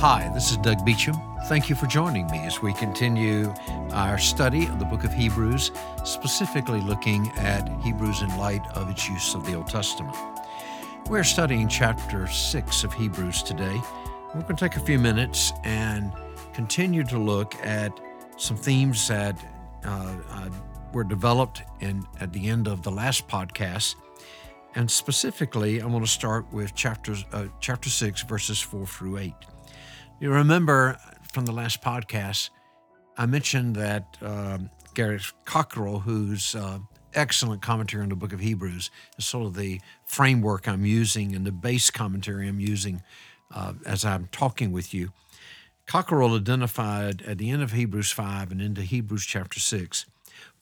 Hi, this is Doug Beacham. Thank you for joining me as we continue our study of the book of Hebrews, specifically looking at Hebrews in light of its use of the Old Testament. We're studying chapter 6 of Hebrews today. We're going to take a few minutes and continue to look at some themes that uh, uh, were developed in, at the end of the last podcast. And specifically, I want to start with chapters, uh, chapter 6, verses 4 through 8. You remember from the last podcast, I mentioned that um, Garrett Cockerill, who's uh, excellent commentary on the book of Hebrews, is sort of the framework I'm using and the base commentary I'm using uh, as I'm talking with you. Cockerill identified at the end of Hebrews 5 and into Hebrews chapter 6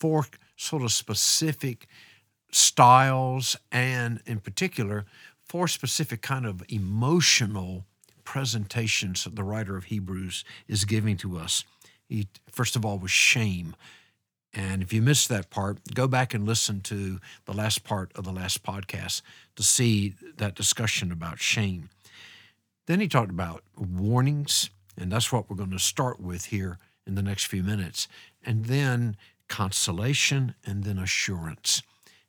four sort of specific styles and, in particular, four specific kind of emotional presentations that the writer of Hebrews is giving to us. He, first of all, was shame. And if you missed that part, go back and listen to the last part of the last podcast to see that discussion about shame. Then he talked about warnings, and that's what we're going to start with here in the next few minutes. And then consolation, and then assurance.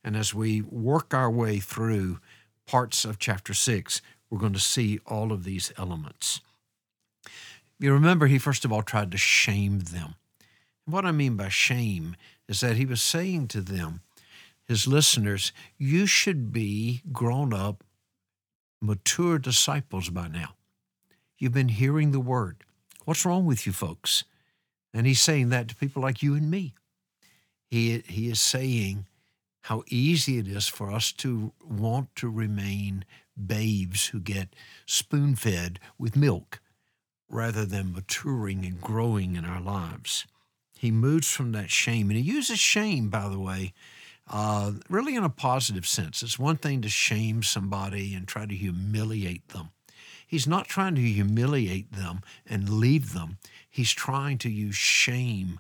And as we work our way through parts of chapter 6, we're going to see all of these elements. You remember, he first of all tried to shame them. what I mean by shame is that he was saying to them, his listeners, you should be grown up, mature disciples by now. You've been hearing the word. What's wrong with you folks? And he's saying that to people like you and me. He, he is saying how easy it is for us to want to remain babes who get spoon fed with milk rather than maturing and growing in our lives. He moves from that shame, and he uses shame, by the way, uh, really in a positive sense. It's one thing to shame somebody and try to humiliate them. He's not trying to humiliate them and leave them. He's trying to use shame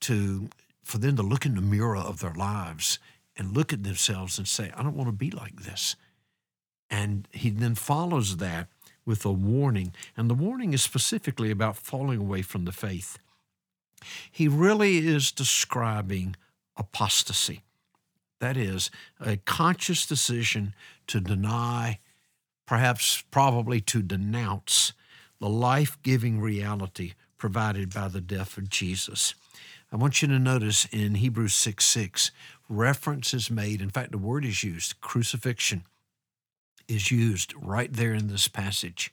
to for them to look in the mirror of their lives and look at themselves and say, I don't want to be like this. And he then follows that with a warning. And the warning is specifically about falling away from the faith. He really is describing apostasy. That is, a conscious decision to deny, perhaps probably to denounce, the life giving reality provided by the death of Jesus. I want you to notice in Hebrews 6 6, reference is made. In fact, the word is used, crucifixion is used right there in this passage.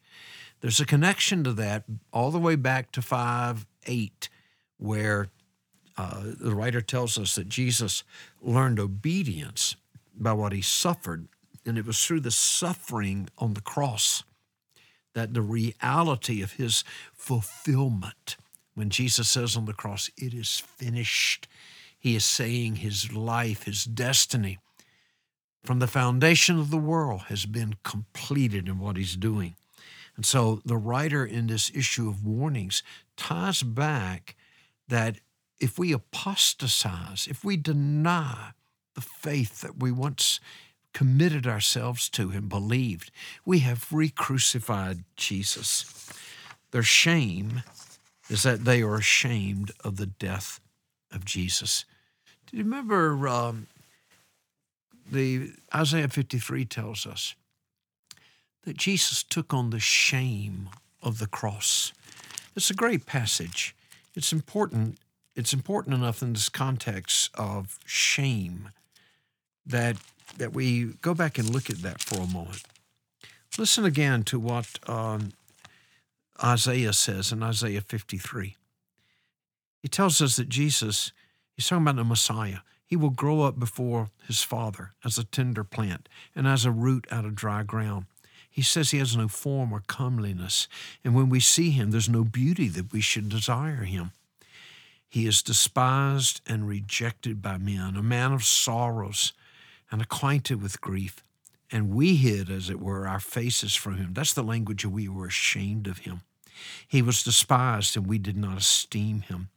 There's a connection to that all the way back to 5 8, where uh, the writer tells us that Jesus learned obedience by what he suffered. And it was through the suffering on the cross that the reality of his fulfillment, when Jesus says on the cross, It is finished, he is saying his life, his destiny from the foundation of the world has been completed in what he's doing. And so the writer in this issue of warnings ties back that if we apostatize, if we deny the faith that we once committed ourselves to and believed, we have re crucified Jesus. Their shame is that they are ashamed of the death of Jesus. Do you remember um, the Isaiah 53 tells us that Jesus took on the shame of the cross. It's a great passage. It's important. It's important enough in this context of shame that that we go back and look at that for a moment. Listen again to what um, Isaiah says in Isaiah 53. He tells us that Jesus, he's talking about the Messiah, he will grow up before his father as a tender plant and as a root out of dry ground. He says he has no form or comeliness, and when we see him, there's no beauty that we should desire him. He is despised and rejected by men, a man of sorrows and acquainted with grief. And we hid, as it were, our faces from him. That's the language of we were ashamed of him. He was despised, and we did not esteem him.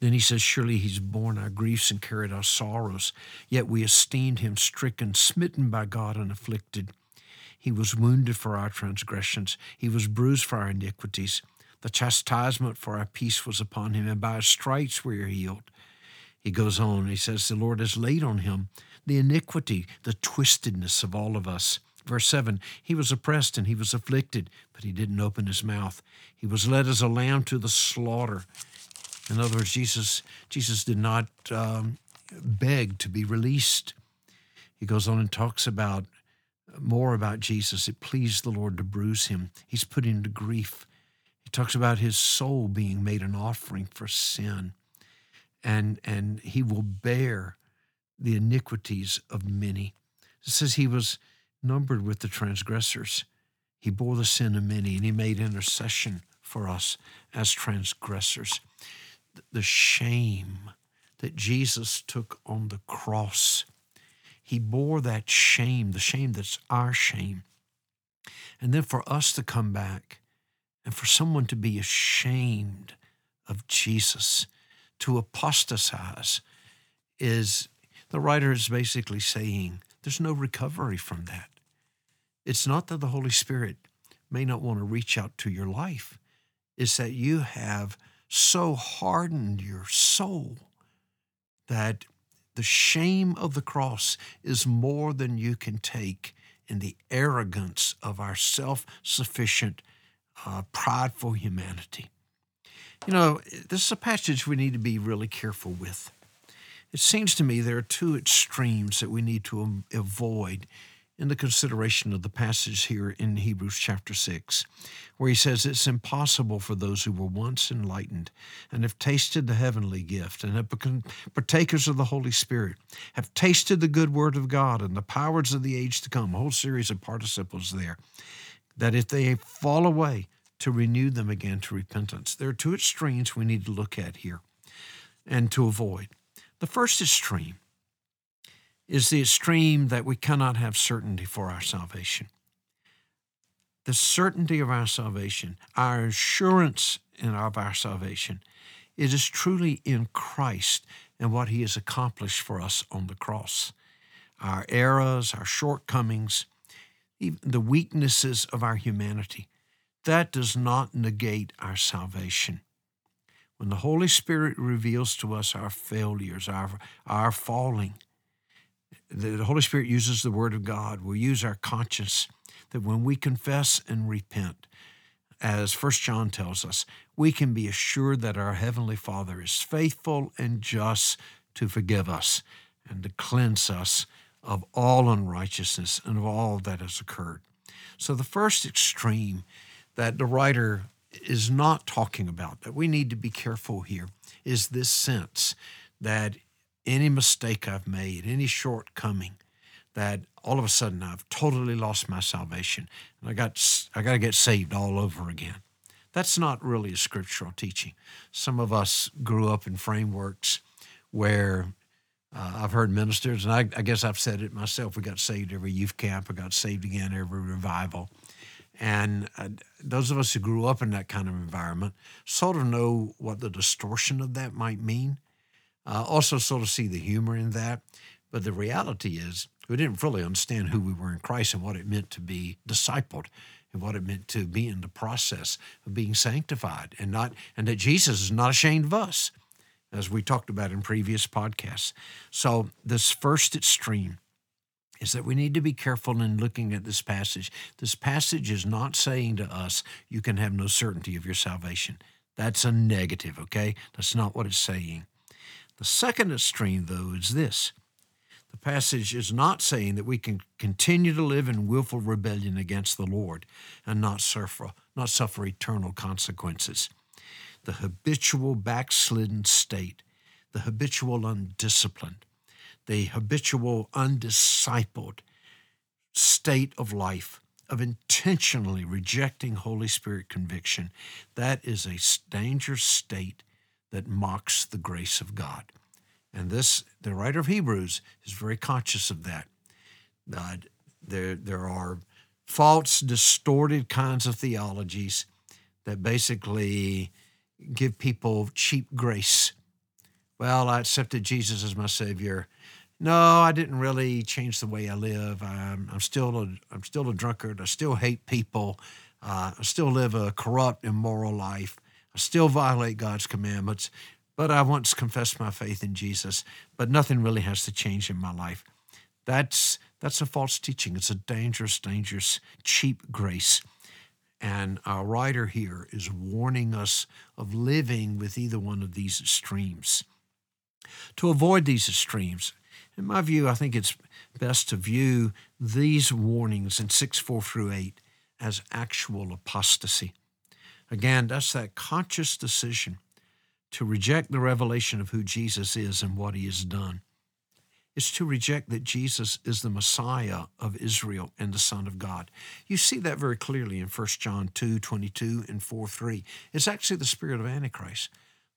Then he says, Surely he's borne our griefs and carried our sorrows, yet we esteemed him stricken, smitten by God, and afflicted. He was wounded for our transgressions, He was bruised for our iniquities. The chastisement for our peace was upon Him, and by His stripes we are healed. He goes on, He says, The Lord has laid on Him the iniquity, the twistedness of all of us. Verse 7 He was oppressed and he was afflicted, but he didn't open his mouth. He was led as a lamb to the slaughter. In other words, Jesus, Jesus did not um, beg to be released. He goes on and talks about more about Jesus. It pleased the Lord to bruise him. He's put into grief. He talks about his soul being made an offering for sin. And, and he will bear the iniquities of many. It says he was numbered with the transgressors. He bore the sin of many, and he made intercession for us as transgressors. The shame that Jesus took on the cross, he bore that shame, the shame that's our shame. And then for us to come back and for someone to be ashamed of Jesus, to apostatize, is the writer is basically saying there's no recovery from that. It's not that the Holy Spirit may not want to reach out to your life, it's that you have so hardened your soul that the shame of the cross is more than you can take in the arrogance of our self sufficient, uh, prideful humanity. You know, this is a passage we need to be really careful with. It seems to me there are two extremes that we need to avoid in the consideration of the passage here in Hebrews chapter 6, where he says it's impossible for those who were once enlightened and have tasted the heavenly gift and have become partakers of the Holy Spirit, have tasted the good word of God and the powers of the age to come, a whole series of participles there, that if they fall away, to renew them again to repentance. There are two extremes we need to look at here and to avoid. The first extreme is the extreme that we cannot have certainty for our salvation. The certainty of our salvation, our assurance in of our salvation, it is truly in Christ and what He has accomplished for us on the cross. Our errors, our shortcomings, even the weaknesses of our humanity, that does not negate our salvation. When the Holy Spirit reveals to us our failures, our, our falling, the Holy Spirit uses the Word of God. We use our conscience that when we confess and repent, as First John tells us, we can be assured that our Heavenly Father is faithful and just to forgive us and to cleanse us of all unrighteousness and of all that has occurred. So, the first extreme that the writer is not talking about, that we need to be careful here, is this sense that any mistake I've made, any shortcoming, that all of a sudden I've totally lost my salvation and I got I got to get saved all over again. That's not really a scriptural teaching. Some of us grew up in frameworks where uh, I've heard ministers, and I, I, guess I've said it myself. We got saved every youth camp. I got saved again every revival. And uh, those of us who grew up in that kind of environment sort of know what the distortion of that might mean. Uh, also, sort of see the humor in that. But the reality is, we didn't fully understand who we were in Christ and what it meant to be discipled and what it meant to be in the process of being sanctified and not and that Jesus is not ashamed of us as we talked about in previous podcasts. So this first extreme is that we need to be careful in looking at this passage. This passage is not saying to us you can have no certainty of your salvation. That's a negative, okay? That's not what it's saying. The second extreme, though, is this the passage is not saying that we can continue to live in willful rebellion against the Lord and not suffer, not suffer eternal consequences. The habitual backslidden state, the habitual undisciplined, the habitual undiscipled state of life of intentionally rejecting Holy Spirit conviction, that is a dangerous state that mocks the grace of God. And this, the writer of Hebrews is very conscious of that. Uh, there, there are false, distorted kinds of theologies that basically give people cheap grace. Well, I accepted Jesus as my Savior, no, I didn't really change the way I live. I'm, I'm still a, I'm still a drunkard. I still hate people. Uh, I still live a corrupt, immoral life. Still violate God's commandments. But I once confessed my faith in Jesus. But nothing really has to change in my life. That's that's a false teaching. It's a dangerous, dangerous, cheap grace. And our writer here is warning us of living with either one of these extremes. To avoid these extremes, in my view, I think it's best to view these warnings in 6 4 through 8 as actual apostasy. Again, that's that conscious decision to reject the revelation of who Jesus is and what he has done It's to reject that Jesus is the Messiah of Israel and the Son of God. You see that very clearly in 1 John 2 22 and 4 3. It's actually the spirit of Antichrist.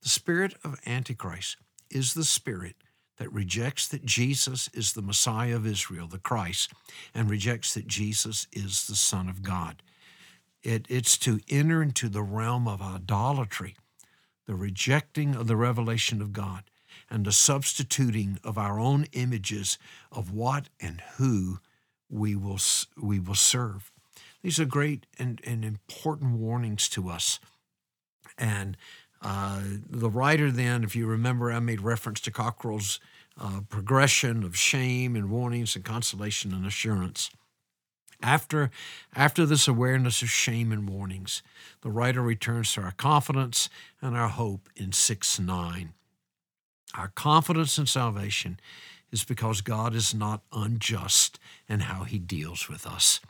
The spirit of Antichrist is the spirit that rejects that Jesus is the Messiah of Israel, the Christ, and rejects that Jesus is the Son of God. It, it's to enter into the realm of idolatry, the rejecting of the revelation of God and the substituting of our own images of what and who we will, we will serve. These are great and, and important warnings to us. And uh, the writer, then, if you remember, I made reference to Cockerill's uh, progression of shame and warnings and consolation and assurance. After, after this awareness of shame and warnings, the writer returns to our confidence and our hope in 6 9. Our confidence in salvation is because God is not unjust in how he deals with us.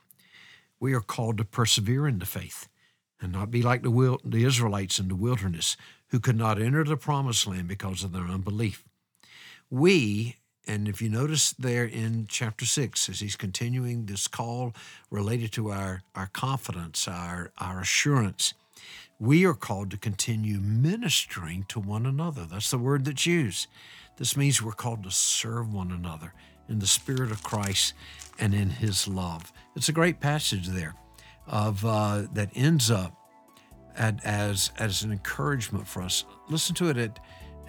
We are called to persevere in the faith and not be like the, wil- the Israelites in the wilderness who could not enter the promised land because of their unbelief. We, and if you notice there in chapter 6, as he's continuing this call related to our, our confidence, our, our assurance, we are called to continue ministering to one another. That's the word that's used. This means we're called to serve one another in the Spirit of Christ and in His love. It's a great passage there of uh, that ends up at, as as an encouragement for us. Listen to it at,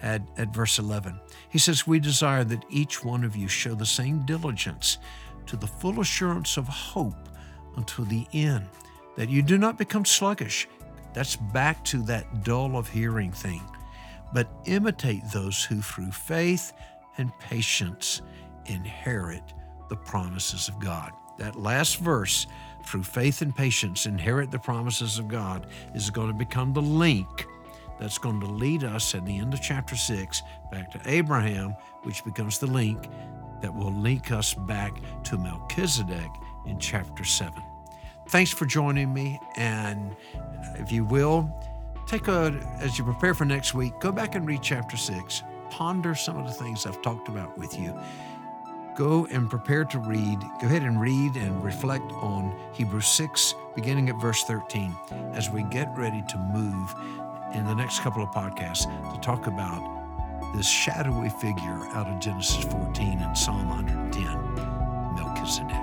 at at verse 11. He says, "We desire that each one of you show the same diligence to the full assurance of hope until the end, that you do not become sluggish." That's back to that dull of hearing thing. But imitate those who, through faith and patience, inherit the promises of God. That last verse, through faith and patience, inherit the promises of God, is going to become the link that's going to lead us at the end of chapter 6 back to Abraham, which becomes the link that will link us back to Melchizedek in chapter 7. Thanks for joining me. And if you will, take a, as you prepare for next week, go back and read chapter six. Ponder some of the things I've talked about with you. Go and prepare to read. Go ahead and read and reflect on Hebrews 6, beginning at verse 13, as we get ready to move in the next couple of podcasts to talk about this shadowy figure out of Genesis 14 and Psalm 110, Melchizedek.